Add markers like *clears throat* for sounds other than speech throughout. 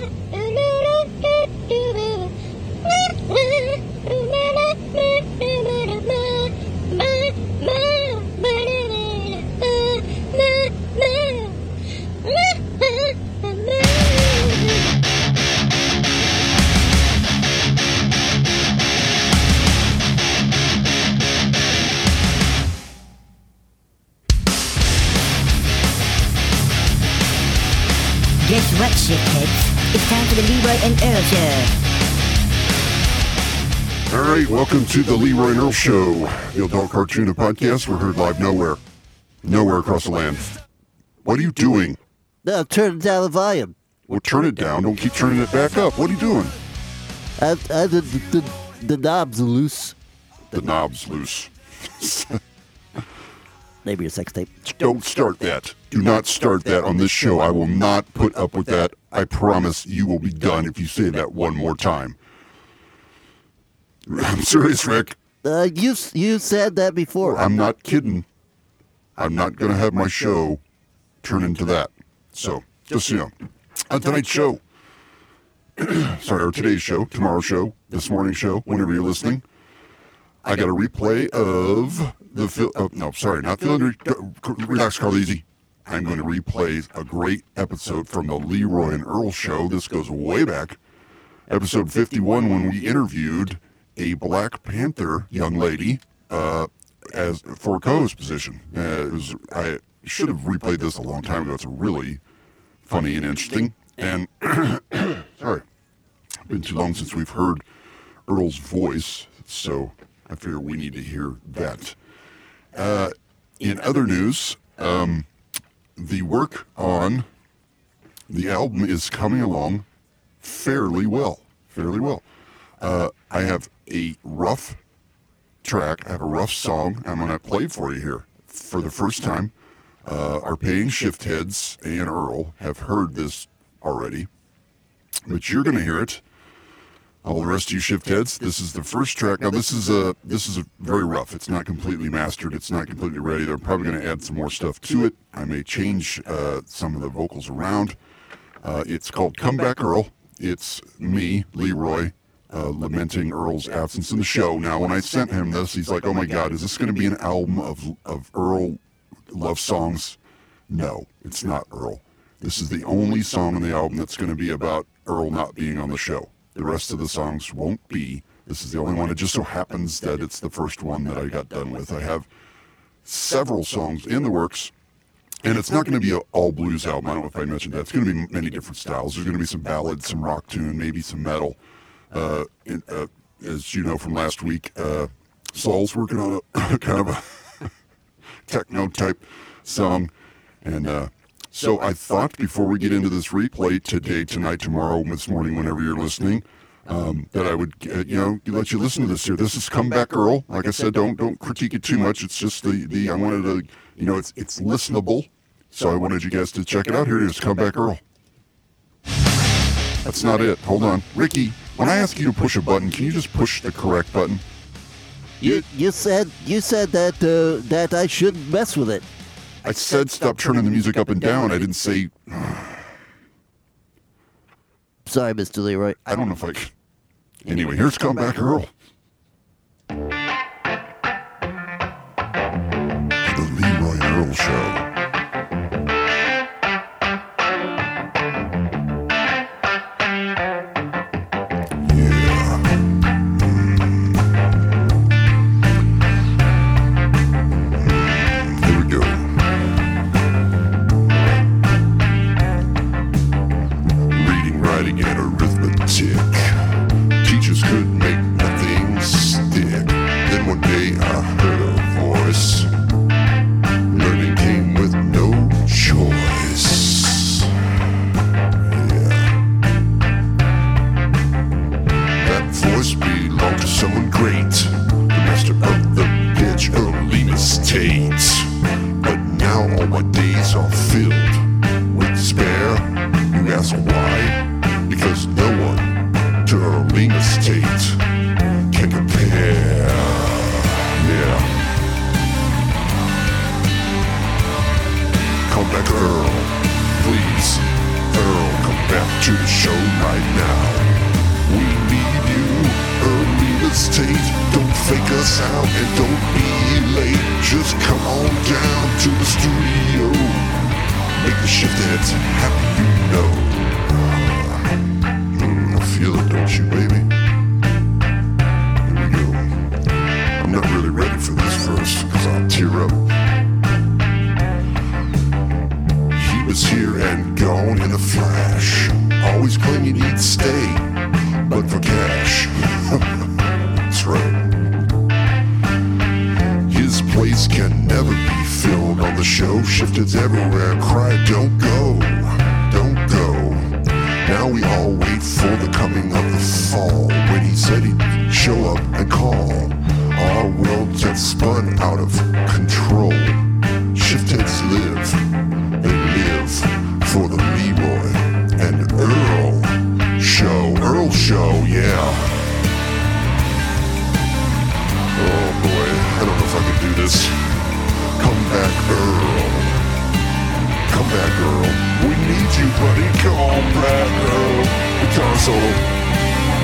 Mm-hmm. Welcome to the Leroy and Earl Show, the adult cartoon and podcast. We're heard live nowhere, nowhere across the land. What are you doing? No, turn down the volume. Well, turn it down. Don't keep turning it back up. What are you doing? I, I, the, the, the knobs are loose. The knob's loose. *laughs* Maybe a sex tape. Don't start that. Do not start that on this show. I will not put up with that. I promise you will be done if you say that one more time. *laughs* I'm serious, Rick. Uh, you you said that before. I'm not kidding. I'm not going to have my show turn into that. So, just so you know. On tonight's show, *clears throat* sorry, or today's show, tomorrow's show, this morning's show, whenever you're listening, I got a replay of the Phil. Oh, no, sorry, not Phil. Relax, Carleezy. I'm going to replay a great episode from the Leroy and Earl show. This goes way back. Episode 51, when we interviewed a Black Panther young lady uh, as for a co-host position. Uh, was I should have replayed this a long time ago. It's really funny and interesting. And *coughs* sorry, been too long since we've heard Earl's voice, so I figure we need to hear that. Uh, in other news, um, the work on the album is coming along fairly well. Fairly well. Uh, I have a rough track. I have a rough song. I'm going to play for you here for the first time. Uh, our paying shift heads and Earl have heard this already, but you're going to hear it. All the rest of you shift heads, this is the first track. Now this is a this is a very rough. It's not completely mastered. It's not completely ready. They're probably going to add some more stuff to it. I may change uh, some of the vocals around. Uh, it's called Comeback Earl. It's me, Leroy, uh, lamenting Earl's absence in the show. Now, when I sent him this, he's like, "Oh my God, is this going to be an album of of Earl love songs?" No, it's not Earl. This is the only song on the album that's going to be about Earl not being on the show. The rest of the songs won't be. This is the only one. It just so happens that it's the first one that I got done with. I have several songs in the works, and it's not going to be an all blues album. I don't know if I mentioned that. It's going to be many different styles. There's going to be some ballads, some rock tune, maybe some metal. Uh, in, uh, as you know from last week, uh, Saul's working on a *laughs* kind of a techno type song, and uh, so I thought before we get into this replay today, tonight, tomorrow, this morning, whenever you're listening, um, that I would, uh, you know, let you listen to this here. This is Comeback Earl. Like I said, don't don't critique it too much. It's just the the I wanted to, you know, it's it's listenable. So I wanted you guys to check it out. Here it is, Comeback Earl. That's not it. Hold on, Ricky. When I ask you to push a button, can you just push the correct button? You you said you said that uh, that I shouldn't mess with it. I said stop turning the music up and down. I didn't say. *sighs* Sorry, Mr. Leroy. I don't know if I. Can. Anyway, here's Comeback Earl. The Leroy Earl Show. If I can do this. Come back, Earl. Come back, Earl. We need you, buddy. Come back, Earl. Guitar solo.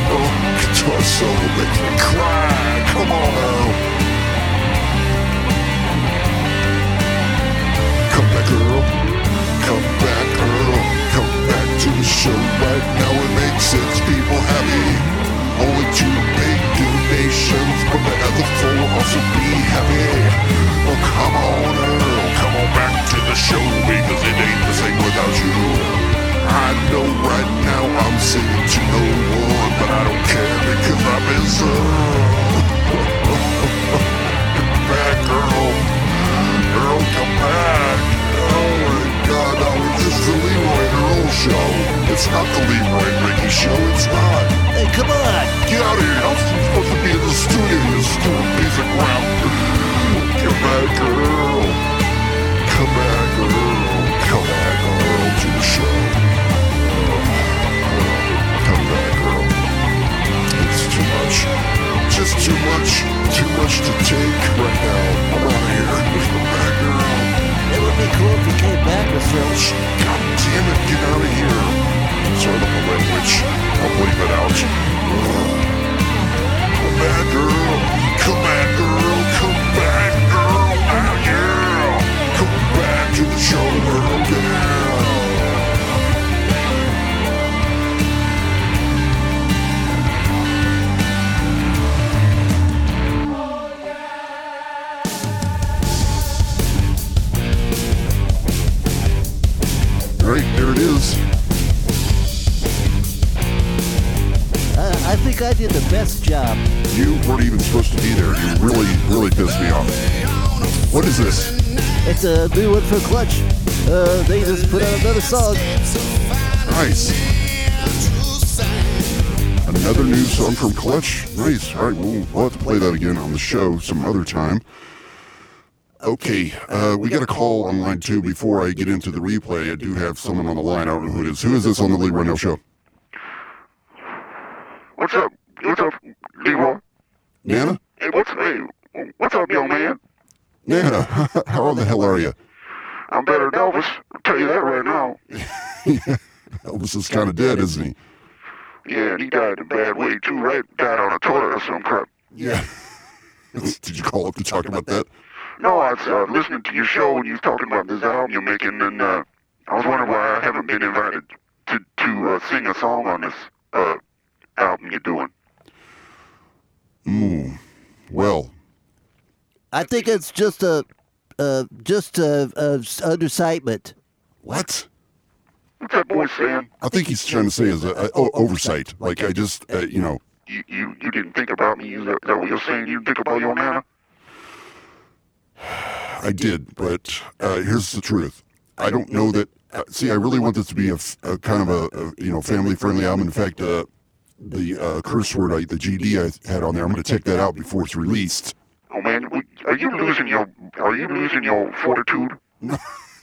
Oh, guitar solo makes me cry. Come on, Earl. Come back, Earl. Come back, Earl. Come back to the show right now. It makes sense. People happy. Only to make donations, but the other four also be happy. Oh, come on, Earl. Come on back to the show because it ain't the same without you. I know right now I'm singing to no one, but I don't care because I miss *laughs* come back, Earl. Earl, come back. That was the Leroy show. It's not the Leroy Ricky show. It's not. Hey, come on. Get out of here. I'm supposed to be in the studio. Stupid. Come back, Earl. Come back, Earl. Come back, Earl, to the show. Come back, Earl. It's too much. Just too much. Too much to take right now. I'm out of here. Come back, Earl. It would be cool if came back. God damn it, get out of here. Language. I'll it out. Come girl. Come girl. Come is this? It's a new one for Clutch. Uh, they just put out another song. Nice. Another new song from Clutch. Nice. All right, we'll, we'll have to play that again on the show some other time. Okay, uh, we got a call on line two. Before I get into the replay, I do have someone on the line. I don't know who it is. Who is this on the Leroy and Earl show? What's up? What's up, Leroy? Nana? Hey, what's hey? What's up, young man? Nana, *laughs* how the hell are you? I'm better than Elvis. I'll tell you that right now. *laughs* Elvis is kind of dead, isn't he? Yeah, and he died in a bad way too, right? Died on a toilet or some crap. Yeah. *laughs* Did you call up to talk about that? No, I was uh, listening to your show and you was talking about this album you're making, and uh, I was wondering why I haven't been invited to to uh, sing a song on this uh, album you're doing. Ooh. Well, I think it's just a, uh, just a, a s- understatement. what? What's that boy saying? I think he's trying to say is a, a o- oversight. Like I just, uh, you know, You, you you didn't think about me? Is that, is that what you're saying? You didn't think about your nana? I did, but uh, here's the truth. I don't know that. Uh, see, I really want this to be a, f- a kind of a, a you know family-friendly album. In fact, uh, the uh, curse word, I, the GD I had on there, I'm going to take that out before it's released. Oh man, are you losing your are you losing your fortitude? *laughs*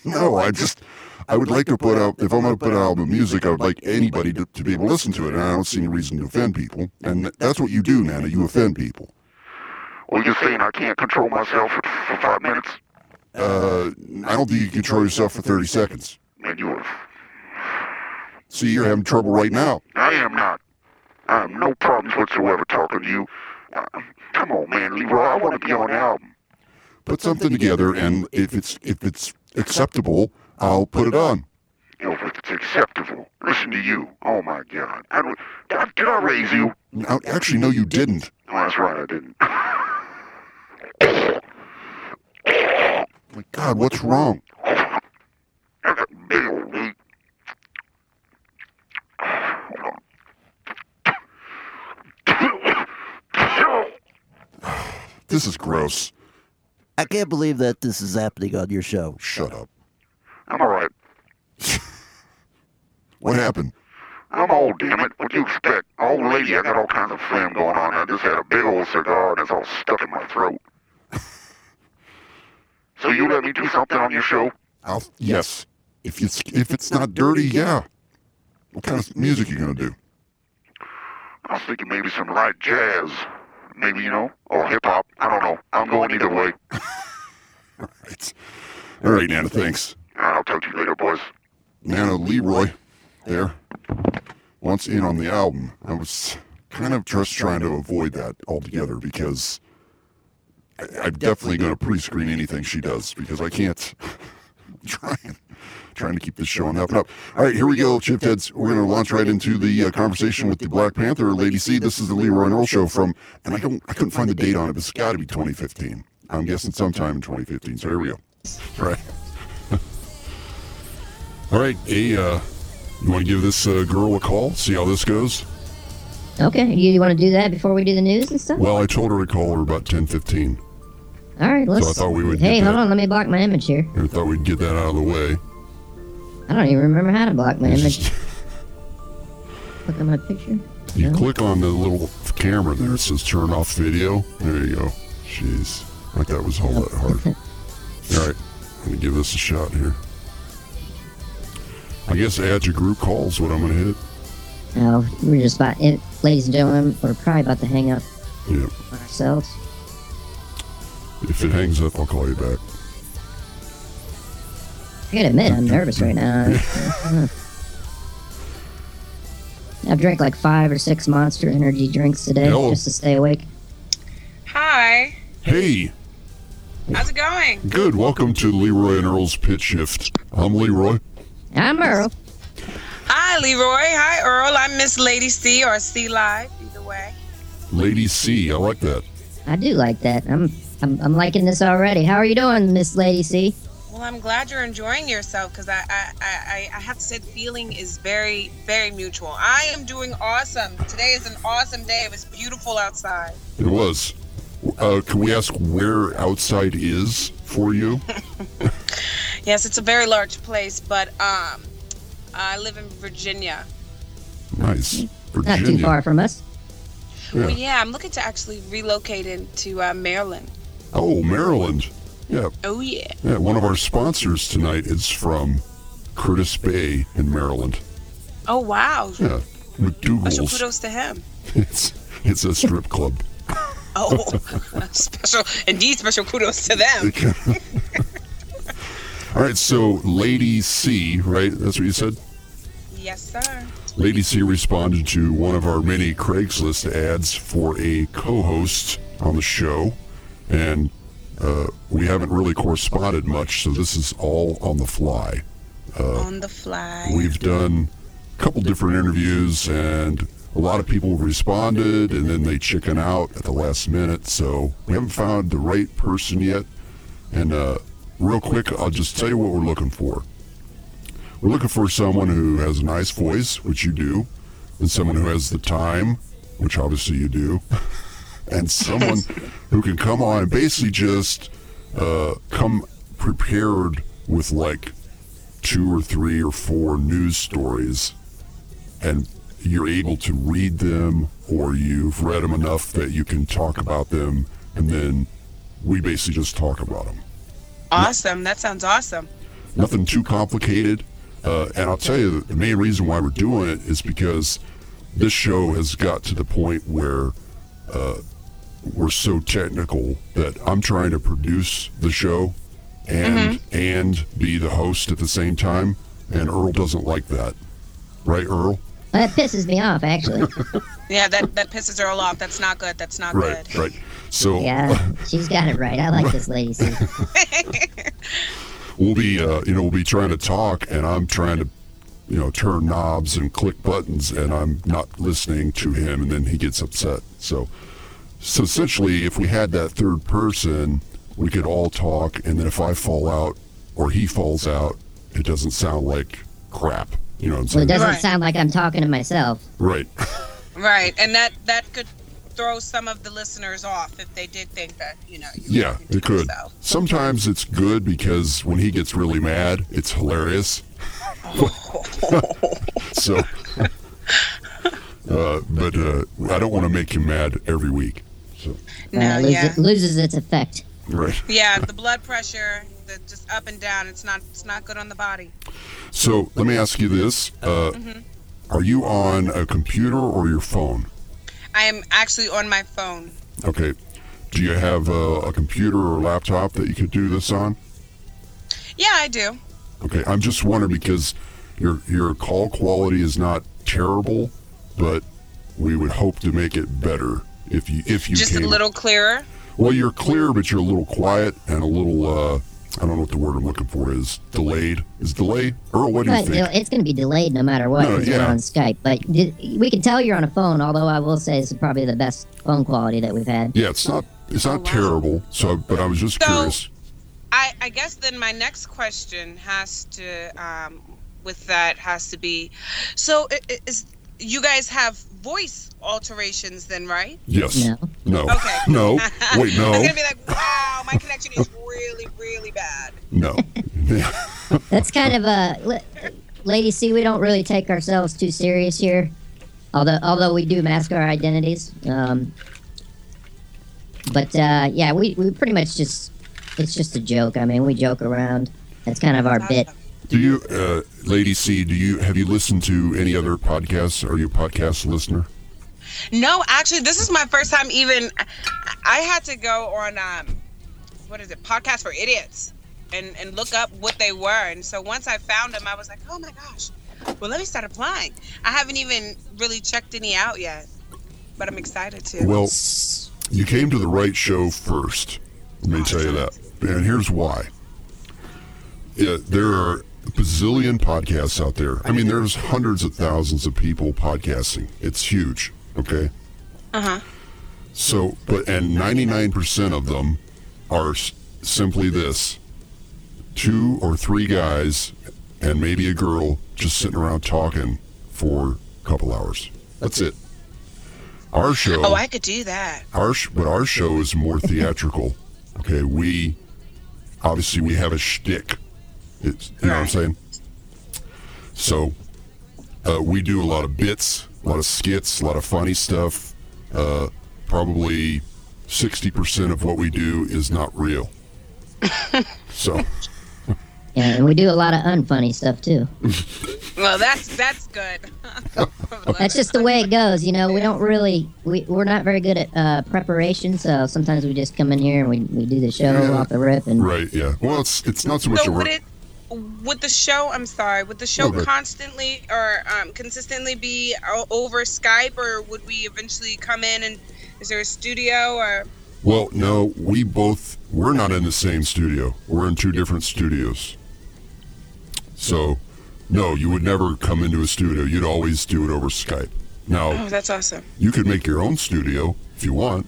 No, I just, I would like to put out, if I'm going to put out album music, I would like anybody to, to be able to listen to it. And I don't see any reason to offend people. And that's what you do, Nana. You offend people. Well, you're saying I can't control myself for, for five minutes? Uh, I don't think you control yourself for 30 seconds. Man, you are See, you're having trouble right now. I am not. I have no problems whatsoever talking to you. Uh, come on, man, Leroy. I want to be on the album. Put something together, and if it's if it's acceptable, I'll put it on. You know, if it's acceptable. Listen to you. Oh, my God. I don't, did, I, did I raise you? Now, actually, no, you didn't. Oh, that's right, I didn't. My God, what's wrong? *laughs* I got big old meat. Hold on. This is gross. I can't believe that this is happening on your show. Shut up. I'm all right. *laughs* What happened? I'm old, damn it. What do you expect? Old lady, I got all kinds of phlegm going on. I just had a big old cigar and it's all stuck in my throat. *laughs* so you let me do something on your show? I'll, yes. If it's if it's not dirty, yeah. What kind of music you gonna do? I was thinking maybe some light jazz. Maybe, you know, or hip hop. I don't know. I'm going either way. All *laughs* right. All right, Nana. Thanks. Uh, I'll talk to you later, boys. Nana Leroy, there, once in on the album. I was kind of just trying to avoid that altogether because I, I'm definitely going to pre-screen anything she does because I can't. *laughs* I'm trying, trying to keep this show on up and up. All right, here we go, Shift Heads. We're going to launch right into the uh, conversation with the Black Panther, Lady C. This is the Leroy and Earl show from, and I don't, I couldn't find the date on it, but it's got to be 2015. I'm guessing sometime in 2015. So here we go. All right. *laughs* All right, hey, uh, you want to give this uh, girl a call? See how this goes? Okay, you, you want to do that before we do the news and stuff? Well, I told her to call her about 10:15. All right, let's. I thought we would Hey, hold that. on, let me block my image here. I thought we'd get that out of the way. I don't even remember how to block my image. *laughs* Look at my picture. you No. click on the little camera there. It says turn off video. There you go. Jeez, like that was all that hard. *laughs* All right, let me give this a shot here. I guess add your group calls. What I'm gonna hit. Oh, we're just about, it, ladies and gentlemen, we're probably about to hang up Yeah. on ourselves. If it hangs up, I'll call you back. I gotta admit, I'm nervous right now. *laughs* I've drank like five or six Monster Energy drinks today Hello. just to stay awake. Hi. Hey, How's it going? good. Welcome to Leroy and Earl's Pitch Shift. I'm Leroy. I'm Earl. Hi, Leroy. Hi, Earl. I'm Miss Lady C or C Live, either way. Lady C. I like that. I do like that. I'm, I'm, I'm liking this already. How are you doing, Miss Lady C? Well, I'm glad you're enjoying yourself because I, I, I, I- I have to say the feeling is very, very mutual. I am doing awesome. Today is an awesome day. It was beautiful outside. It was. Uh, can we ask where outside is for you? *laughs* Yes, it's a very large place, but um, I live in Virginia. Nice. Not too far from us. Yeah. Well, yeah, I'm looking to actually relocate into uh, Maryland. Oh, Maryland. Yeah, Oh yeah. yeah. One of our sponsors tonight is from Curtis Bay in Maryland. Oh wow. Yeah, McDougal's. Special kudos to him. *laughs* It's it's a strip club. *laughs* Oh, *laughs* special indeed. Special kudos to them. All right, so Lady C, right? That's what you said. Yes, sir. Lady C responded to one of our many Craigslist ads for a co-host on the show, and uh, we haven't really corresponded much, so this is all on the fly. On the fly. We've done a couple different interviews, and a lot of people responded, and then they chicken out at the last minute. So we haven't found the right person yet. And uh, real quick, I'll just tell you what we're looking for. We're looking for someone who has a nice voice, which you do, and someone who has the time, which obviously you do, *laughs* and someone who can come on and basically just uh, come prepared with like two or three or four news stories and you're able to read them or you've read them enough that you can talk about them and then we basically just talk about them Awesome. That sounds awesome. nothing too complicated uh, and i'll tell you the main reason why we're doing it is because this show has got to the point where uh, we're so technical that i'm trying to produce the show and and be the host at the same time and earl doesn't like that right, Earl? That pisses me off, actually. *laughs* Yeah, that that pisses Earl off. That's not good. That's not Right, good. right. So Yeah, *laughs* she's got it right. I like this lady. *laughs* See. we'll be, uh, you know, we'll be trying to talk, and I'm trying to, you know, turn knobs and click buttons, and I'm not listening to him, and then he gets upset. So, so essentially, if we had that third person, we could all talk, and then if I fall out or he falls out, it doesn't sound like crap. You know what I'm saying? Well, it doesn't Right. sound like I'm talking to myself. Right. Right, and that that could throw some of the listeners off if they did think that you know. You Yeah, talking to it could. yourself. Sometimes it's good because when he gets really mad, it's hilarious. *laughs* so, *laughs* uh, but uh, I don't want to make him mad every week. So, No, Uh, loses, yeah, loses its effect. right. yeah. The blood pressure, the just up and down. It's not it's not good on the body. So let me ask you this: uh, Are you on a computer or your phone? I am actually on my phone. Okay. Do you have uh, a computer or laptop that you could do this on? Yeah, I do. Okay, I'm just wondering because your your call quality is not terrible, but we would hope to make it better if you if you Just came. a little clearer. Well, you're clear, but you're a little quiet and a little. Uh, I don't know what the word I'm looking for is. Delayed is delayed. Earl, what do you But think? it's going to be delayed no matter what No, because we're yeah. on Skype. But di- we can tell you're on a phone. Although I will say this is probably the best phone quality that we've had. Yeah, it's not it's not wow. terrible. So, but I was just So- curious. I, I guess then my next question has to, um, with that, has to be, so i- i- is you guys have voice alterations then, right? Yes. No. No. Okay. *laughs* No. Wait. no. *laughs* I'm gonna be like, wow, my connection is really, really bad. No. *laughs* That's kind of a lady. See, we don't really take ourselves too serious here. Although, although we do mask our identities. Um, but uh, yeah, we, we pretty much just it's just a joke. I mean, we joke around. That's kind of our bit. Do you, uh, Lady C? Do you have you listened to any other podcasts? Are you a podcast listener? No, actually, this is my first time even. I had to go on um, what is it, podcast for idiots, and and look up what they were. And so once I found them, I was like, oh my gosh, well let me start applying. I haven't even really checked any out yet, but I'm excited to. Well, you came to the right show first. Let me tell you that. And here's why. Yeah, there are bazillion podcasts out there. I mean, there's hundreds of thousands of people podcasting. It's huge. Okay. Uh huh. So, but and 99% of them are simply this: two or three guys and maybe a girl just sitting around talking for a couple hours. That's it. Our show Oh, I could do that. our sh- but our show is more theatrical. Okay, we obviously we have a shtick. It's, you know what I'm saying? So uh, we do a lot of bits, a lot of skits, a lot of funny stuff. Uh, probably sixty percent of what we do is not real. *laughs* so Yeah, and we do a lot of unfunny stuff too. Well, that's that's good. *laughs* That's just the way it goes. You know, we don't really we we're not very good at uh, preparation, so sometimes we just come in here and we, we do the show Yeah. off the rip and right, yeah. Well, it's it's not so much So a would it would the show? I'm sorry. Would the show Okay. constantly or um, consistently be over Skype, or would we eventually come in and is there a studio or? Well, no, we both we're not in the same studio. We're in two different studios. So, no, you would never come into a studio. You'd always do it over Skype. Now, Oh, that's awesome. you could make your own studio if you want.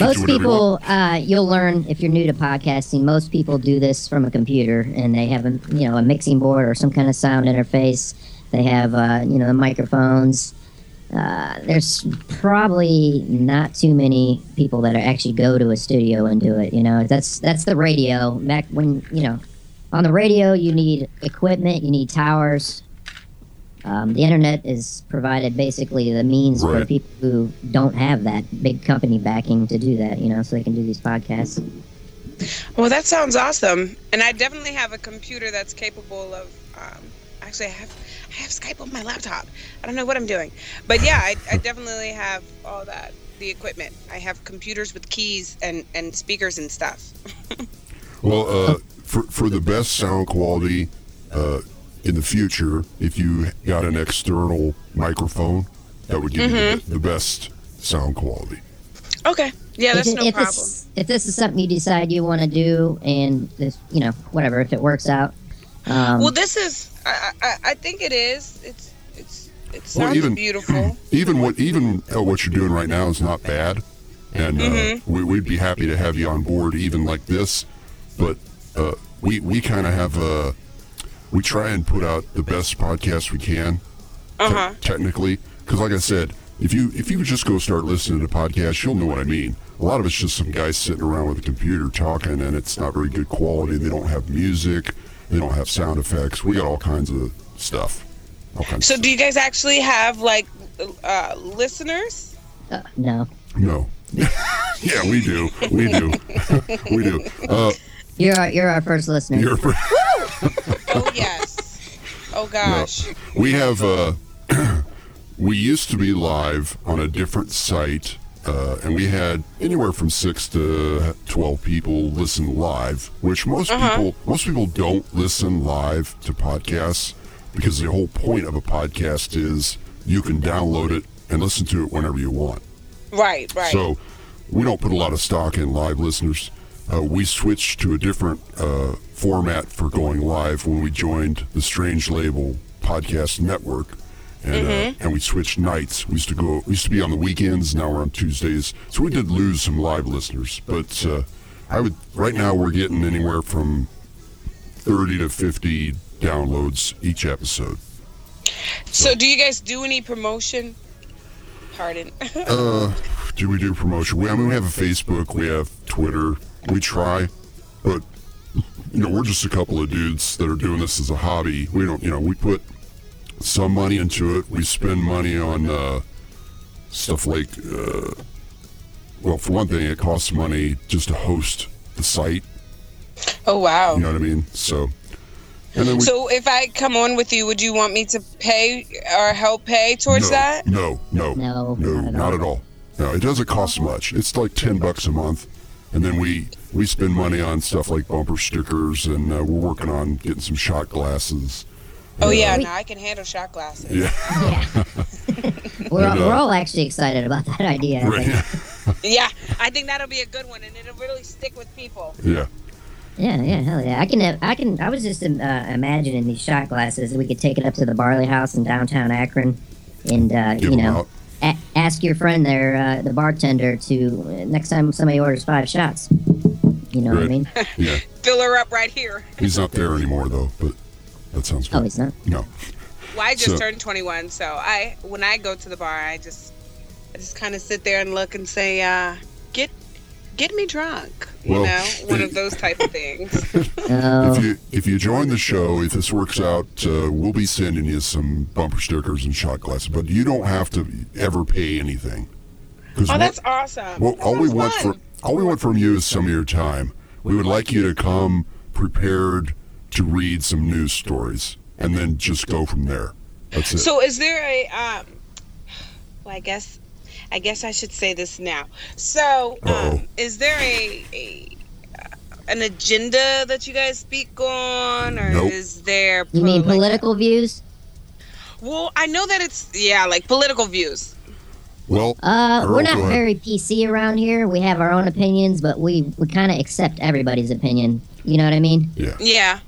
Most people uh, you'll learn if you're new to podcasting. Most people do this from a computer and they have a you know a mixing board or some kind of sound interface. They have uh, you know the microphones. Uh, there's probably not too many people that are actually go to a studio and do it. You know, that's that's the radio. Back when you know, on the radio you need equipment, you need towers. Um, the internet is provided basically the means for people who don't have that big company backing to do that. You know, so they can do these podcasts. Well, that sounds awesome, and I definitely have a computer that's capable of. Um, actually, I have I have Skype on my laptop. I don't know what I'm doing, but yeah, I, I definitely have all that the equipment. I have computers with keys and and speakers and stuff. *laughs* Well, uh, for for the best sound quality, uh, in the future, if you got an external microphone, that would give you the, the best sound quality. Okay. Yeah, that's if, no if problem. This, if this is something you decide you want to do, and this, you know, whatever, if it works out. Um, Well, this is. I, I, I think it is. It's. It's. It Well, even- beautiful. *clears throat* Even what even uh, what you're doing right now is not bad, and uh, Mm-hmm. we, we'd be happy to have you on board, even like this. But uh, we we kind of have a we try and put out the best podcast we can, Uh huh. technically, because like I said, if you if you just go start listening to podcasts, you'll know what I mean. A lot of it's just some guys sitting around with a computer talking, and it's not very good quality. They don't have music, they don't have sound effects. We got all kinds of stuff. All kinds So, of do you guys actually have like uh, listeners? uh, no, No. *laughs* yeah, we do. We do. *laughs* we do. Uh, you're our, you're our first listener. you're, first. Oh yes. Oh gosh. we have. Uh, *clears throat* we used to be live on a different site, uh, and we had anywhere from six to twelve people listen live. Which most people most people don't listen live to podcasts because the whole point of a podcast is you can download it and listen to it whenever you want. Right. Right. So we don't put a lot of stock in live listeners. Uh, we switched to a different uh, format for going live when we joined the Strange Label podcast network, and uh, and we switched nights. We used to go. We used to be on the weekends. Now we're on Tuesdays. So we did lose some live listeners, but uh, I would right now we're getting anywhere from thirty to fifty downloads each episode. so, do you guys do any promotion? Pardon. *laughs* Uh, do we do promotion? We, I mean, we have a Facebook, we have Twitter. We try, but you know, we're just a couple of dudes that are doing this as a hobby. We don't, you know, we put some money into it. We spend money on uh, stuff like, uh, well, for one thing, it costs money just to host the site. oh wow. You know what I mean? So, and then we. So, if I come on with you, would you want me to pay or help pay towards no, that? No, no, No, no, not at not all. at all. No, it doesn't cost much. It's like ten bucks a month, and then we we spend money on stuff like bumper stickers, and uh, we're working on getting some shot glasses. Oh yeah, We- no, I can handle shot glasses. Yeah, Yeah. *laughs* we're, And, uh, we're all actually excited about that idea. I right. think. *laughs* Yeah, I think that'll be a good one, and it'll really stick with people. yeah. Yeah, yeah, hell yeah. I can, have, I can. I was just uh, imagining these shot glasses. We could take it up to the Barley House in downtown Akron, and uh, Give you 'em know, out. A- ask your friend there, uh, the bartender, to uh, next time somebody orders five shots. You know what I mean? *laughs* Yeah, Fill her up right here. he's not there anymore though, but that sounds Oh, good. he's not. No, Well, I just So- turned 21, so I when I go to the bar, I just I just kind of sit there and look and say, uh, "Get get me drunk," you Well, know, *laughs* one of those type of things. *laughs* If you if you join the show, if this works out, uh, we'll be sending you some bumper stickers and shot glasses, but you don't have to ever pay anything. Oh, what- that's awesome. Well, That all we want fun. for all we want from you is some of your time. We would like you to come prepared to read some news stories, and then just go from there. That's it. So, is there a um? Well, I guess I guess I should say this now. So, um, is there a, a uh, an agenda that you guys speak on, or Nope. is there? you mean poli- political views? Well, I know that it's yeah, like political views. well, Uh, Earl, we're not very PC around here. We have our own opinions, but we we kind of accept everybody's opinion. You know what I mean? yeah, Yeah.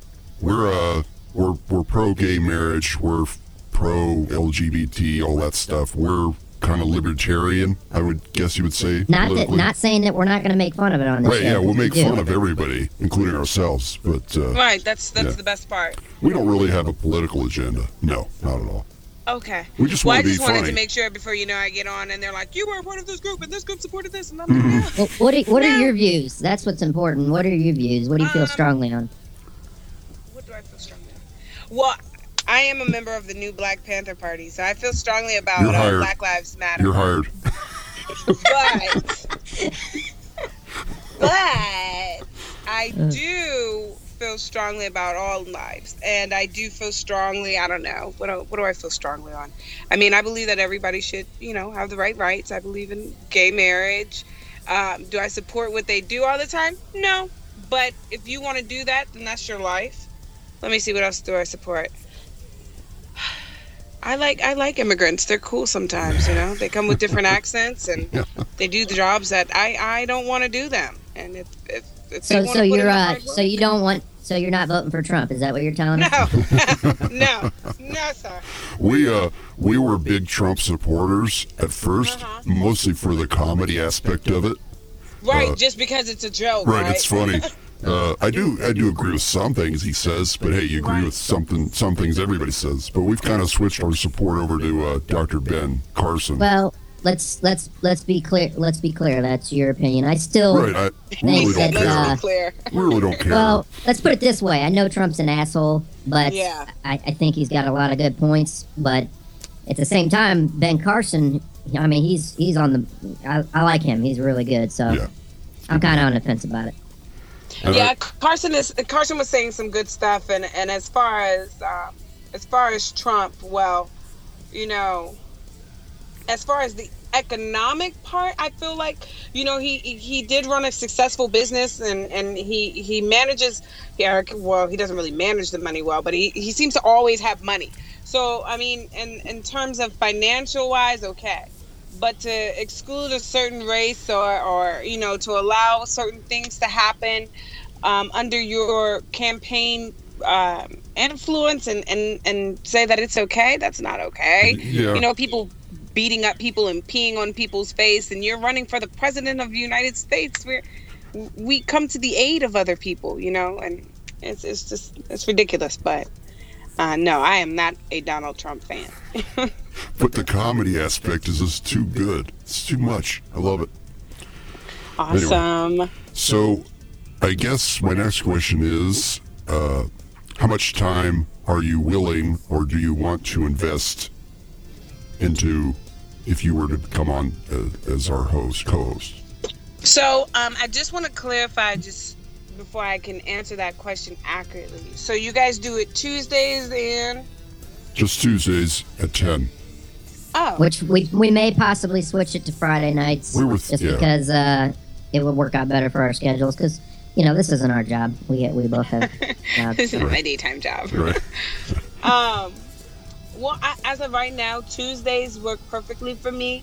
we're uh, we're we're pro gay marriage. We're pro LGBT, all that stuff. We're kind of libertarian, I would guess you would say. Not that, not saying that we're not going to make fun of it on the Right, show. yeah, we'll make do. fun of everybody, including ourselves, but uh, Right. That's that's Yeah. the best part. we don't really have a political agenda. No, not at all. Okay. We just well, I want to be just wanted funny. to make sure before you know I get on and they're like, you were a part of this group and this group supported this, and I'm Mm-hmm. like, yeah. Well, what are, what are No. your views? That's what's important. What are your views? What do you feel Um, strongly on? What do I feel strongly on? Well, I am a member of the new Black Panther Party, so I feel strongly about You're uh, hired. Black Lives Matter. You're hired. but *laughs* but I do feel strongly about all lives, and I do feel strongly. I don't know what do, what do I feel strongly on. I mean, I believe that everybody should, you know, have the right rights. I believe in gay marriage. Um, do I support what they do all the time? No, but if you want to do that, then that's your life. Let me see what else do I support. I like I like immigrants. They're cool sometimes, you know. They come with different *laughs* accents and they do the jobs that I I don't want to do them. And if if, if So so you're uh hard so you don't want so you're not voting for Trump? Is that what you're telling us? no *laughs* *laughs* no no sir. We uh we were big Trump supporters at 1st Uh-huh. mostly for the comedy aspect of it. Right, Uh, just because it's a joke, Right, right? it's funny. Uh, I do I do agree with some things he says, but hey, you agree with something some things everybody says. But we've kind of switched our support over to uh, Dr. Ben Carson. Well, let's let's let's be clear. Let's be clear. That's your opinion. I still. right, I we really don't that's, care. uh, we really don't care. Well, let's put it this way. I know Trump's an asshole, but Yeah. I, I think he's got a lot of good points. But at the same time, Ben Carson, I mean, he's he's on the. I, I like him. He's really good. So Yeah. I'm kind of on the fence about it. Yeah, Carson is Carson was saying some good stuff, and and as far as um, as far as Trump, well, you know, as far as the economic part, I feel like you know he he- he did run a successful business, and and he he manages. Yeah, well, he doesn't really manage the money well, but he he seems to always have money. So I mean, in in terms of financial wise, okay. But to exclude a certain race or, or you know, to allow certain things to happen um, under your campaign um, influence and, and, and say that it's okay, that's not okay. Yeah. You know, people beating up people and peeing on people's face, and you're running for the president of the United States. Where we come to the aid of other people, you know, and it's, it's just it's ridiculous. But uh, no, I am not a Donald Trump fan. *laughs* but the comedy aspect is just too good. It's too much. I love it. awesome. So, I guess my next question is, uh, how much time are you willing, or do you want to invest into, if you were to come on uh, as our host, co-host? So um, I just want to clarify just before I can answer that question accurately. So you guys do it Tuesdays and Just Tuesdays at ten. Oh Which we we may possibly switch it to Friday nights, We were- just yeah. because uh, it would work out better for our schedules. Because you know this isn't our job. We we both have *laughs* jobs. this is my daytime job. Right. *laughs* Um, well, I, as of right now, Tuesdays work perfectly for me.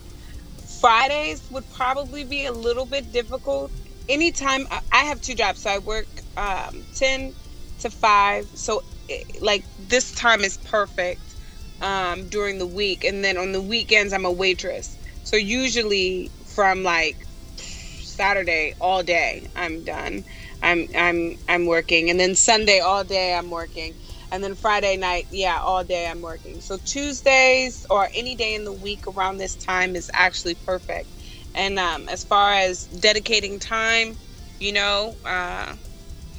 Fridays would probably be a little bit difficult. Anytime I, I have two jobs, so I work um, ten to five. So, like this time is perfect um, during the week, and then on the weekends I'm a waitress. So usually from like Saturday all day I'm done. I'm I'm I'm working, and then Sunday all day I'm working, and then Friday night, yeah, all day I'm working. So Tuesdays or any day in the week around this time is actually perfect. And um, as far as dedicating time, you know, uh,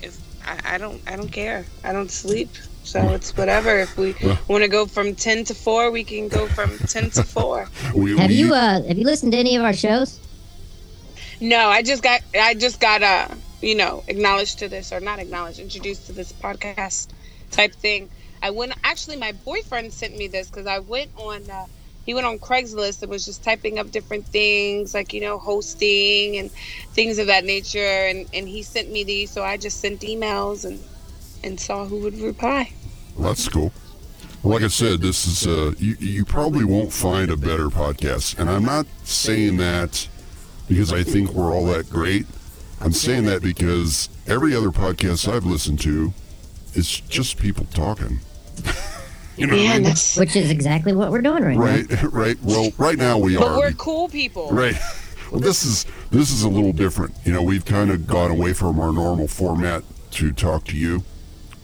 if I, I don't I don't care. I don't sleep. So it's whatever. If we want to go from ten to four, we can go from ten to four. *laughs* We, Have we- you uh have you listened to any of our shows? No, I just got I just got uh you know acknowledged to this or not acknowledged, introduced to this podcast type thing. I went actually my boyfriend sent me this because I went on uh, he went on Craigslist and was just typing up different things like you know hosting and things of that nature and and he sent me these so I just sent emails and and saw who would reply. Well, that's cool. Like I said, this is uh, you. You probably won't find a better podcast, and I'm not saying that because I think we're all that great. I'm saying that because every other podcast I've listened to, it's just people talking. *laughs* you know what I mean? that's Which is exactly what we're doing right, now. Right, *laughs* right. Well, right now we but are. But we're cool people. Right. *laughs* Well, this is this is a little different. You know, we've kind of gone away from our normal format to talk to you.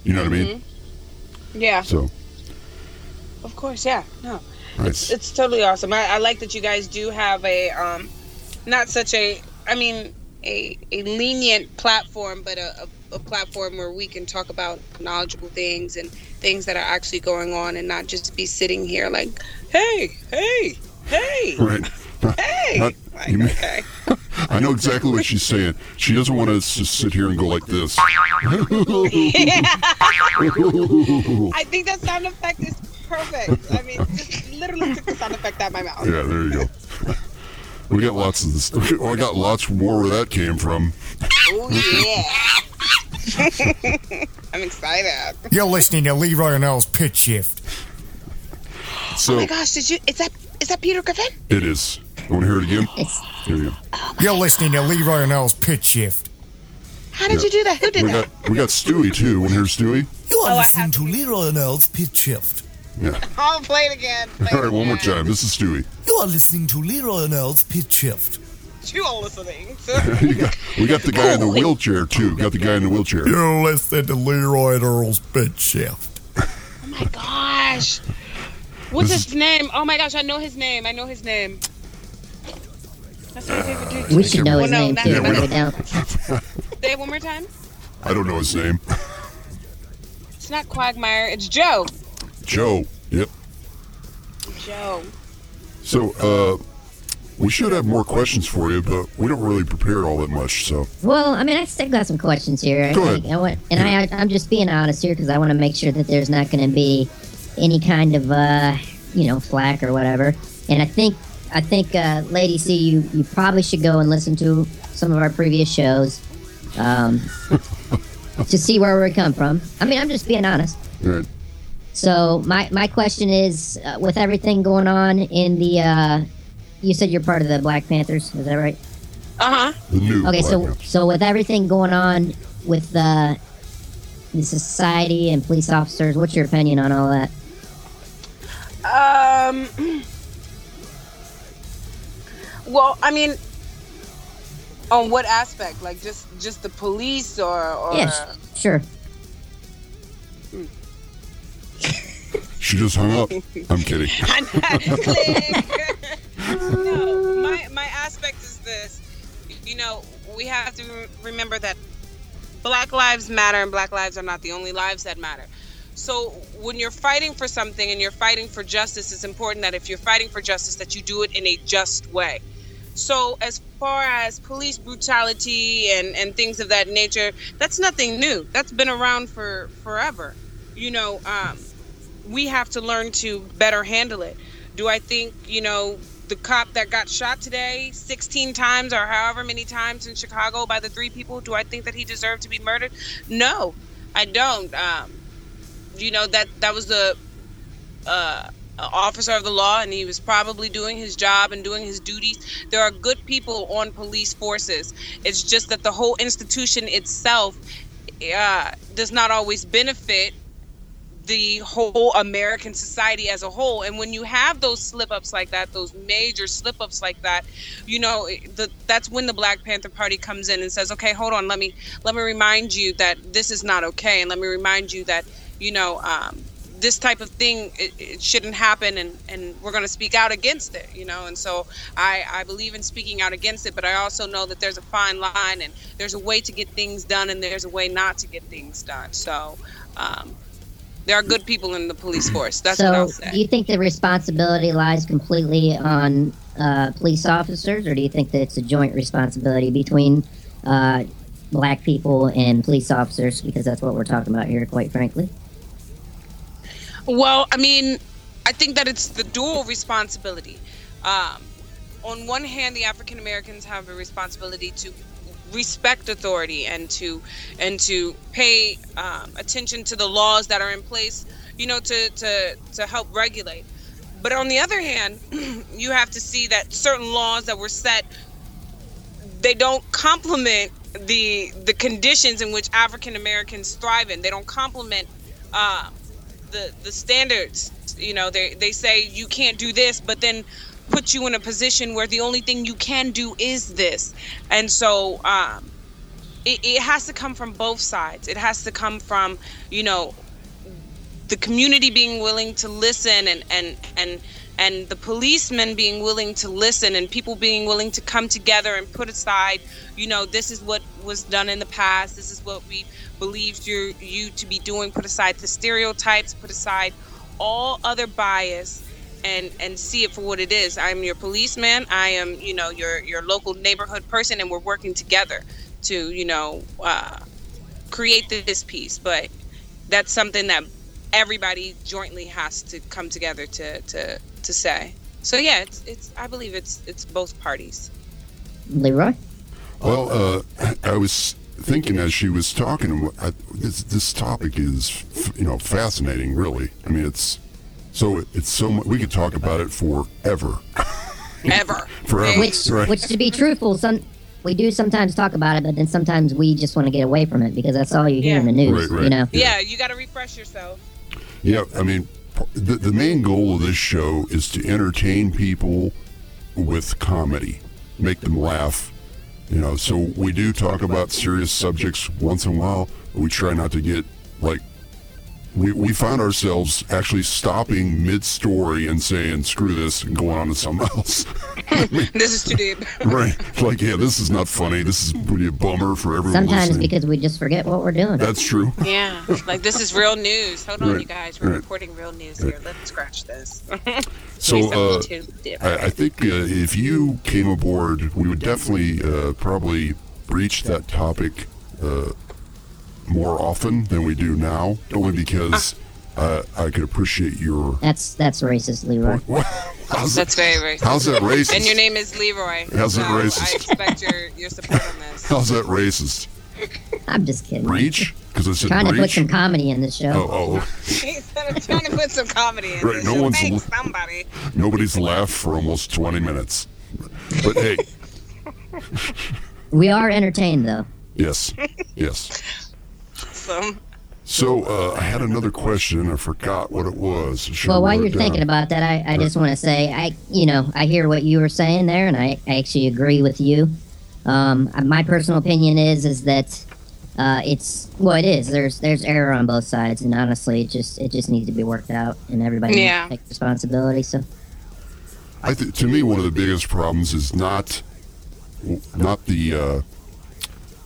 You know what I mean? Yeah, So of course. Yeah. No. nice. it's totally awesome. I, I like that you guys do have a um, not such a, I mean, a a lenient platform, but a, a, a platform where we can talk about knowledgeable things and things that are actually going on, and not just be sitting here like, hey, hey, hey, Right. hey. Not- Like, you okay. *laughs* I know exactly what she's saying. She doesn't want us to sit here and go like this. *laughs* I think that sound effect is perfect. I mean, just literally took the sound effect out of my mouth. Yeah, there you go. We got lots of this. *laughs* Oh, I got lots more where that came from. Oh yeah. *laughs* I'm excited. You're listening to Leroy and Earl's Pitch Shift. So oh my gosh, did you? Is that is that Peter Griffin? it is. You Want to hear it again? It's Here we go. You're listening to Leroy and Earl's Pitch Shift. How did you do that? Who did We that? got we got Stewie too. Want to hear Stewie? You are Oh, listening have to Leroy and Earl's Pitch Shift. Yeah. *laughs* I'll play it again. Play *laughs* All it right, one more time. This is Stewie. You are listening to Leroy and Earl's Pitch Shift. You all listening? *laughs* You got- we got the guy in the wheelchair too. Got the guy in the wheelchair. You're listening to Leroy and Earl's Pitch Shift. Oh my gosh. What's his name? Oh my gosh, I know his name. I know his name. That's my favorite dude. we should know his Well, name not too. him. Write it down. Say it one more time. I don't know his name. It's not Quagmire. It's Joe. Joe. Yep. Joe. So uh, we should have more questions for you, but we don't really prepare all that much. So Well, I mean, I still got some questions here. I Go think. ahead. I want, and I, I'm just being honest here because I want to make sure that there's not going to be any kind of, uh, you know, flack or whatever. And I think, I think, uh, Lady C, you, you probably should go and listen to some of our previous shows um, *laughs* to see where we come from. I mean, I'm just being honest. all right. So my my question is, uh, with everything going on in the, uh, you said you're part of the Black Panthers, is that right? Uh huh. Okay, Black so Panther. so with everything going on with the the society and police officers, what's your opinion on all that? Um. Well, I mean, on what aspect? Like just just the police or or Yes, sure. *laughs* she just hung up. I'm kidding. *laughs* Click. *laughs* no, my my aspect is this. You know, we have to remember that Black lives matter, and Black lives are not the only lives that matter. So when you're fighting for something and you're fighting for justice, it's important that if you're fighting for justice, that you do it in a just way. So as far as police brutality and, and things of that nature, that's nothing new. That's been around for forever. You know, um, we have to learn to better handle it. Do I think, you know, the cop that got shot today 16 times or however many times in Chicago by the three people, do I think that he deserved to be murdered? No, I don't. Um, you know, that, that was the uh, officer of the law and he was probably doing his job and doing his duties. There are good people on police forces. It's just that the whole institution itself uh, does not always benefit the whole American society as a whole. And when you have those slip ups like that, those major slip ups like that, you know, the, that's when the Black Panther Party comes in and says, "Okay, hold on, let me let me remind you that this is not okay, and let me remind you that you know." Um, this type of thing it, it shouldn't happen and, and we're going to speak out against it you know and so I, I believe in speaking out against it but i also know that there's a fine line and there's a way to get things done and there's a way not to get things done so um, there are good people in the police force that's what so i'll do you think the responsibility lies completely on uh, police officers, or do you think that it's a joint responsibility between uh, black people and police officers? Because that's what we're talking about here, quite frankly. Well, I mean, I think that it's the dual responsibility. Um, on one hand, the African Americans have a responsibility to respect authority and to and to pay um, attention to the laws that are in place, you know, to to to help regulate. But on the other hand, *clears throat* you have to see that certain laws that were set they don't complement the the conditions in which African Americans thrive in. They don't complement uh, the the standards. You know, they they say you can't do this, but then put you in a position where the only thing you can do is this. And so um, it, it has to come from both sides. It has to come from you know the community being willing to listen and and and and the policemen being willing to listen and people being willing to come together and put aside you know this is what was done in the past this is what we believed you you to be doing put aside the stereotypes put aside all other bias and and see it for what it is i'm your policeman i am you know your your local neighborhood person and we're working together to you know uh, create this peace but that's something that everybody jointly has to come together to to to say. So yeah, it's it's I believe it's it's both parties. Leroy? Well, uh, *clears throat* I was thinking as she was talking, I, this this topic is, you know, fascinating. Really, I mean, it's So it's so much, we could talk about it forever. *laughs* Ever. Forever. Which, Right. which to be truthful, some we do sometimes talk about it, but then sometimes we just want to get away from it because that's all you hear in the news. Right, right. You know. Yeah, you got to refresh yourself. Yeah, I mean, the, the main goal of this show is to entertain people with comedy, make them laugh. You know, so we do talk about serious subjects once in a while, but we try not to get like. We, we found ourselves actually stopping mid story and saying, screw this, and going on to something else. *laughs* This is too deep. right. Like, yeah, this is not funny. This is really a bummer for everyone Sometimes listening. because we just forget what we're doing. That's true. Yeah, like this is real news. Hold on, you guys. We're right. reporting real news here. Let's scratch this. *laughs* So, uh. I, I think uh, if you came aboard, we would definitely uh, probably breach that topic uh, more often than we do now, only because uh, I could appreciate your. That's that's racist, Leroy. how's, That's very racist. how's that racist? And your name is Leroy. How's that so racist? I expect your, your support on this. *laughs* how's that racist? I'm just kidding. Breach? Because I said Trying to put some comedy in this show. oh, oh, *laughs* He said I'm trying to put some comedy in Right, this. no so one's thanks, l- somebody. nobody's laughed for almost 20 minutes. But hey, *laughs* We are entertained though. yes, yes. So, So uh, I had another question. I forgot what it was. I should've Well, while you're it down. thinking about that, I, I just want to say, I you know, I hear what you were saying there, and I, I actually agree with you. Um, my personal opinion is is that uh, it's well, it is. There's there's error on both sides, and honestly, it just it just needs to be worked out, and everybody Yeah. needs to take responsibility. So I th- to me, one of the biggest problems is not not the uh,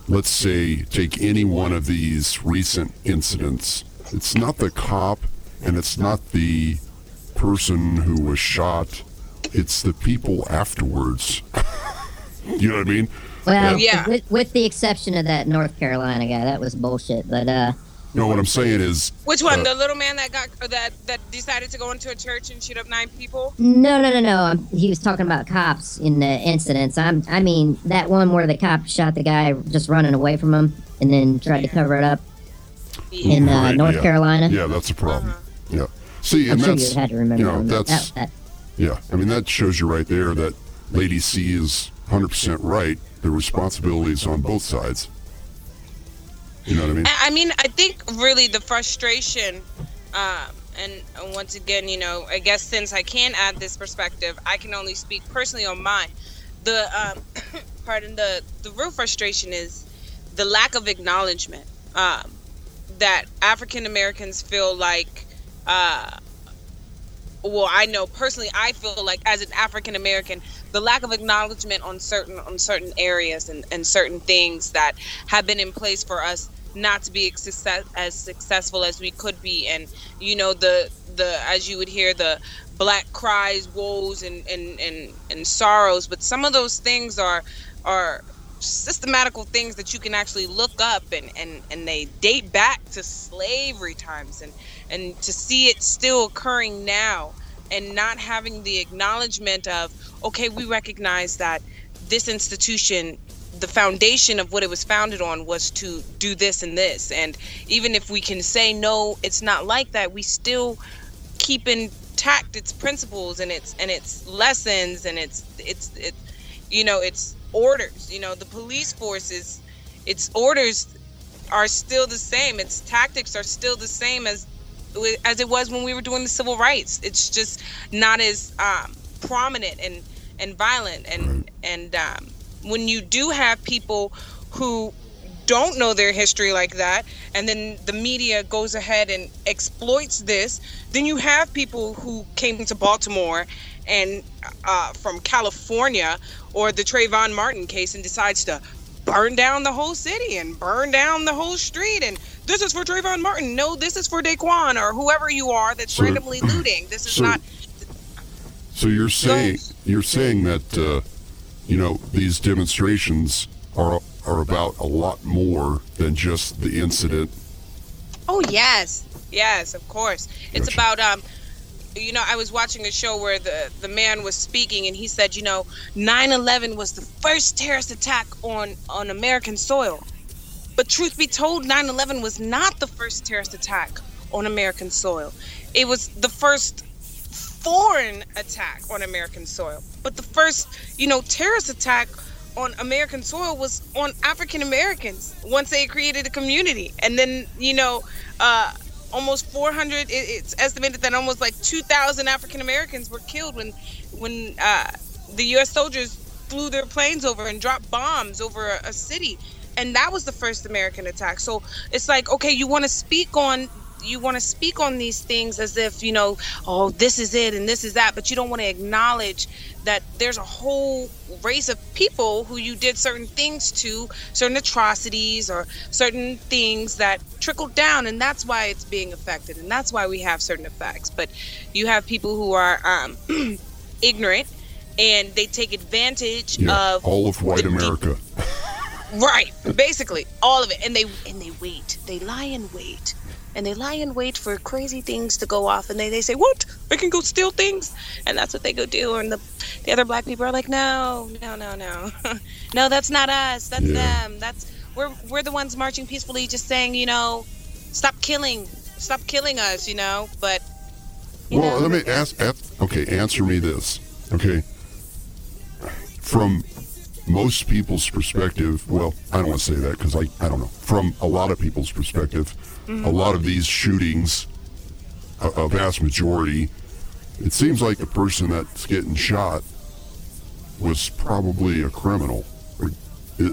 let's say take any one of these recent incidents. It's not the cop, and it's not the person who was shot. It's the people afterwards. *laughs* you know what I mean? well, Yeah. with, with the exception of that North Carolina guy, that was bullshit. But uh, No, what I'm saying is, which one? Uh, the little man that got that that decided to go into a church and shoot up nine people? No, no, no, no. Um, he was talking about cops in the incidents. I'm, I mean, that one where the cop shot the guy just running away from him and then tried to cover it up in uh, Right, North yeah. Carolina. yeah, that's a problem. Yeah. See, I'm and sure that's you had to remember you know that's that, that. Yeah, I mean that shows you right there that Lady C is 100% right. The responsibility is on both sides. You know what I mean? I mean, I think really the frustration, um, and and once again, you know, I guess since I can add this perspective, I can only speak personally on mine. The um, *coughs* pardon the the real frustration is the lack of acknowledgement um, that African Americans feel like. Uh, well, I know personally, I feel like as an African American, the lack of acknowledgement on certain on certain areas and, and certain things that have been in place for us not to be success, as successful as we could be, and you know the the as you would hear the black cries, woes, and and and, and sorrows, but some of those things are are systematical things that you can actually look up and, and, and they date back to slavery times and, and to see it still occurring now and not having the acknowledgement of okay we recognize that this institution the foundation of what it was founded on was to do this and this. And even if we can say no it's not like that we still keep intact its principles and its and its lessons and its its it you know its orders. You know the police forces its orders are still the same. Its tactics are still the same as as it was when we were doing the civil rights. It's just not as um, prominent and and violent and and um, when you do have people who don't know their history like that and then the media goes ahead and exploits this then you have people who came to baltimore and uh, from california or the Trayvon martin case and decides to burn down the whole city and burn down the whole street and this is for Trayvon Martin. No, this is for Daquan or whoever you are that's So- randomly looting. This is so- not So you're saying you're saying that uh, you know these demonstrations are are about a lot more than just the incident. Oh yes, yes, of course. It's Gotcha. about um, you know, I was watching a show where the the man was speaking and he said, you know, 9/11 was the first terrorist attack on on American soil. But truth be told, 9/11 was not the first terrorist attack on American soil. It was the first foreign attack on American soil. But the first, you know, terrorist attack on American soil was on African Americans once they created a community. And then, you know, uh, almost 400, it, it's estimated that almost like 2,000 African Americans were killed when, when uh, the U.S. soldiers flew their planes over and dropped bombs over a, a city. And that was the first American attack. So it's like, okay, you want to speak on you want to speak on these things as if you know oh this is it and this is that but you don't want to acknowledge that there's a whole race of people who you did certain things to certain atrocities or certain things that trickled down and that's why it's being affected and that's why we have certain effects but you have people who are um, *clears throat* ignorant and they take advantage Yeah, of all of white the- America. *laughs* Right, basically all of it, and they and they wait. They lie in wait, and they lie in wait for crazy things to go off, and they, they say, "What? I can go steal things," and that's what they go do. And the the other black people are like, "No, no, no, no, *laughs* no, that's not us. That's Yeah. them. That's we're we're the ones marching peacefully, just saying, you know, stop killing, stop killing us, you know." But you Well, know, let me ask, ask. Okay, answer me this. Okay, from most people's perspective, well, I don't want to say that because I, I don't know. From a lot of people's perspective, a lot of these shootings, a, a vast majority, it seems like the person that's getting shot was probably a criminal.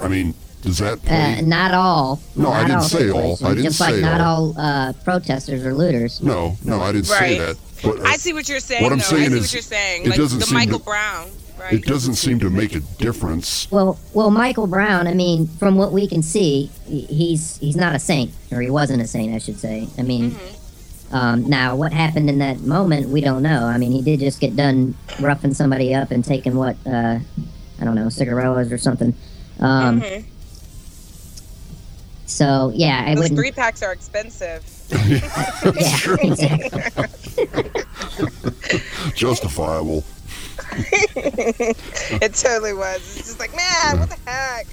I mean, does that play? Uh, not all. No, I didn't say all. I didn't Just like say not all. all uh, protesters or looters. no, no, I didn't say that. But uh, I see what you're saying. what I'm though. saying I see is what you're saying. it like doesn't the seem Michael to- Brown, right? it doesn't seem to make a difference. Well, well, Michael Brown. I mean, from what we can see, he's he's not a saint, or he wasn't a saint, I should say. I mean, Mm-hmm. um, now what happened in that moment, we don't know. I mean, he did just get done roughing somebody up and taking what uh, I don't know, cigarillos or something. Um, Mhm. So yeah, I Those wouldn't. three packs are expensive. *laughs* yeah, *laughs* exactly. *laughs* Justifiable. *laughs* it totally was. It's just like, man, what the heck?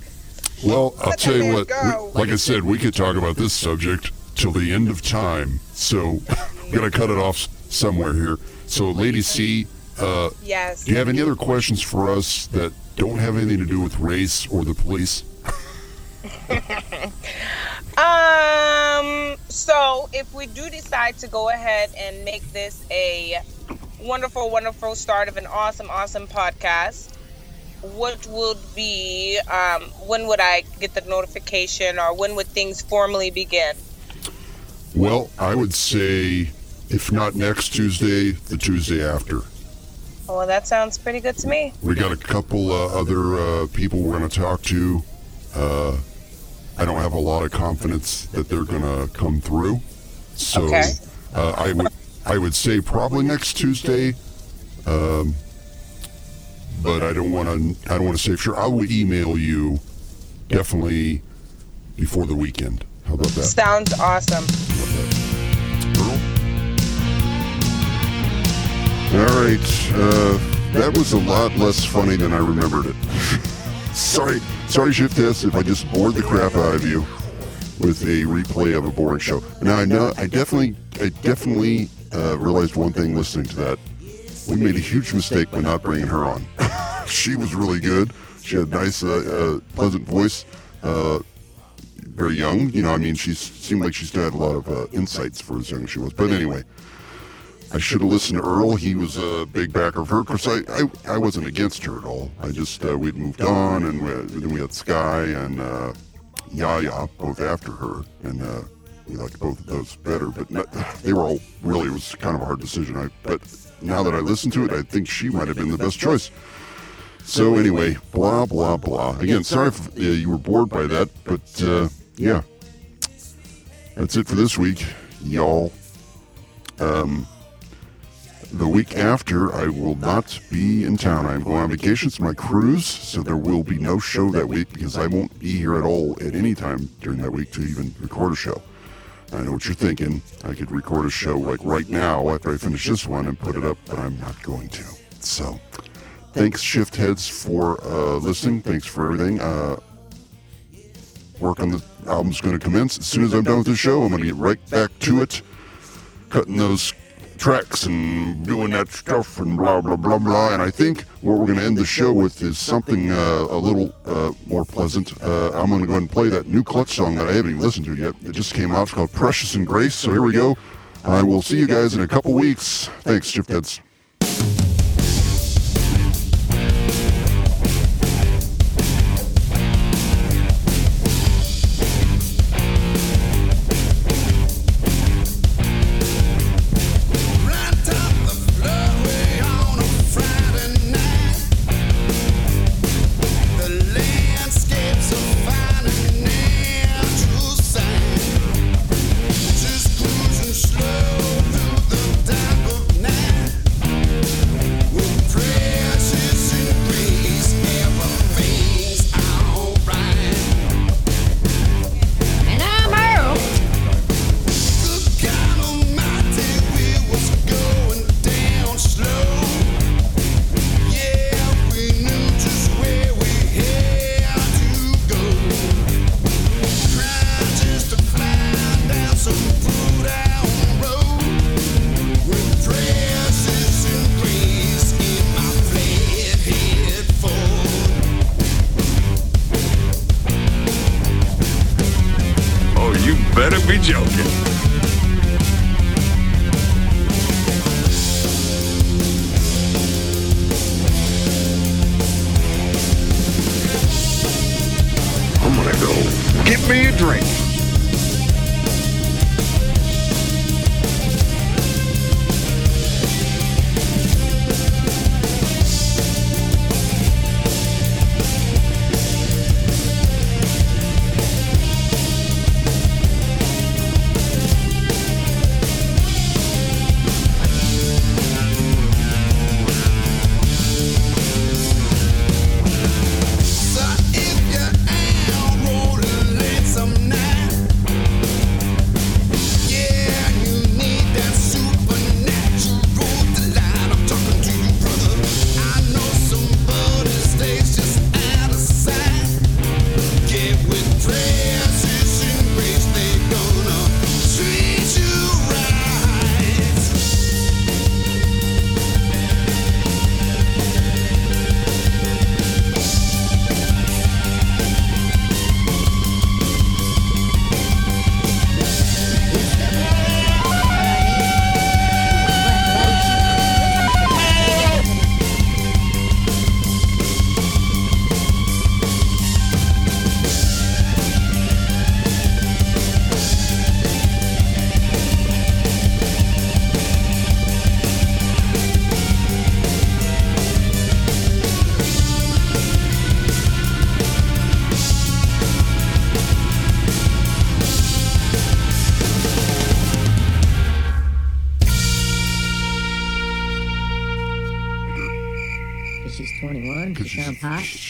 Well, I'll tell you what. we- like I said, we could talk about this subject till the end of time. So *laughs* I'm gonna cut it off somewhere here. So, Lady C, uh, Yes. do you have any other questions for us that don't have anything to do with race or the police? *laughs* Um. So, if we do decide to go ahead and make this a wonderful, wonderful start of an awesome, awesome podcast, what would be? Um. When would I get the notification, or when would things formally begin? Well, I would say, if not next Tuesday, the Tuesday after. Well, that sounds pretty good to me. We got a couple uh, other uh, people we're going to talk to. Uh, I don't have a lot of confidence that they're going to come through. So Okay. uh, I would I would say probably next Tuesday. Um, but I don't want to I don't want to say for sure. I will email you definitely before the weekend. How about that? Sounds awesome. All right, uh, that was a lot less funny than I remembered it. *laughs* sorry, sorry, Shift Heads, if I just bored the crap out of you with a replay of a boring show. Now I know, I definitely, I definitely uh, realized one thing listening to that. We made a huge mistake by not bringing her on. *laughs* she was really good. She had a nice, uh, uh, pleasant voice. Uh, very young, you know. I mean, she seemed like she still had a lot of uh, insights for as young as she was. But anyway, I should have listened to Earl. He was a big backer of her. Of course, I, I, I wasn't against her at all. I just, uh, we'd moved on, and we, then we had Sky and Yaya both after her, and uh, we liked both of those better. But not, *sighs* they were all really, it was kind of a hard decision. I, but now that I listen to it, I think she might have been the best choice. So anyway, blah, blah, blah. Again, sorry if you were bored by that, but uh, yeah. That's it for this week, y'all. Um, the week after, I will not be in town. I'm going on vacation. It's my cruise, so there will be no show that week because I won't be here at all at any time during that week to even record a show. I know what you're thinking. I could record a show like right now after I finish this one and put it up, but I'm not going to. So, thanks, Shift Heads, for uh, listening. Thanks for everything. Uh, work on the album's going to commence as soon as I'm done with the show. I'm going to get right back to it, cutting those tracks and doing that stuff and blah blah blah blah. And I think what we're gonna end the show with is something uh, a little uh, more pleasant. Uh, I'm gonna go ahead and play that new Clutch song that I haven't even listened to yet. It just came out. It's called Precious and Grace. So here we go. I will see you guys in a couple weeks. Thanks, Shift Heads.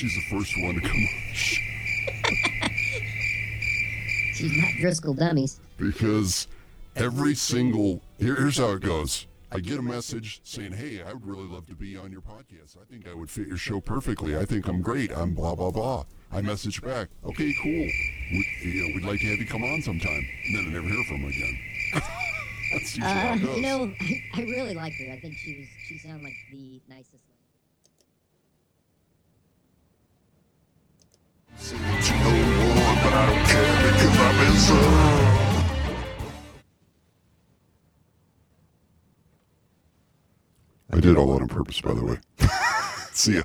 She's the first one to come on. *laughs* She's not Driscoll Dummies. because every single here's how it goes. I get a message saying, "Hey, I would really love to be on your podcast. I think I would fit your show perfectly. I think I'm great. I'm blah blah blah." I message back, "Okay, cool. We, you know, we'd like to have you come on sometime." And then I never hear from them again. *laughs* That's usually how Uh, it goes. you know, I, I really liked her. I think she was. She sounded like the nicest. lady. Say what you know, boy, but I don't care because I'm in love. I did all that on purpose, by the way. *laughs* See ya.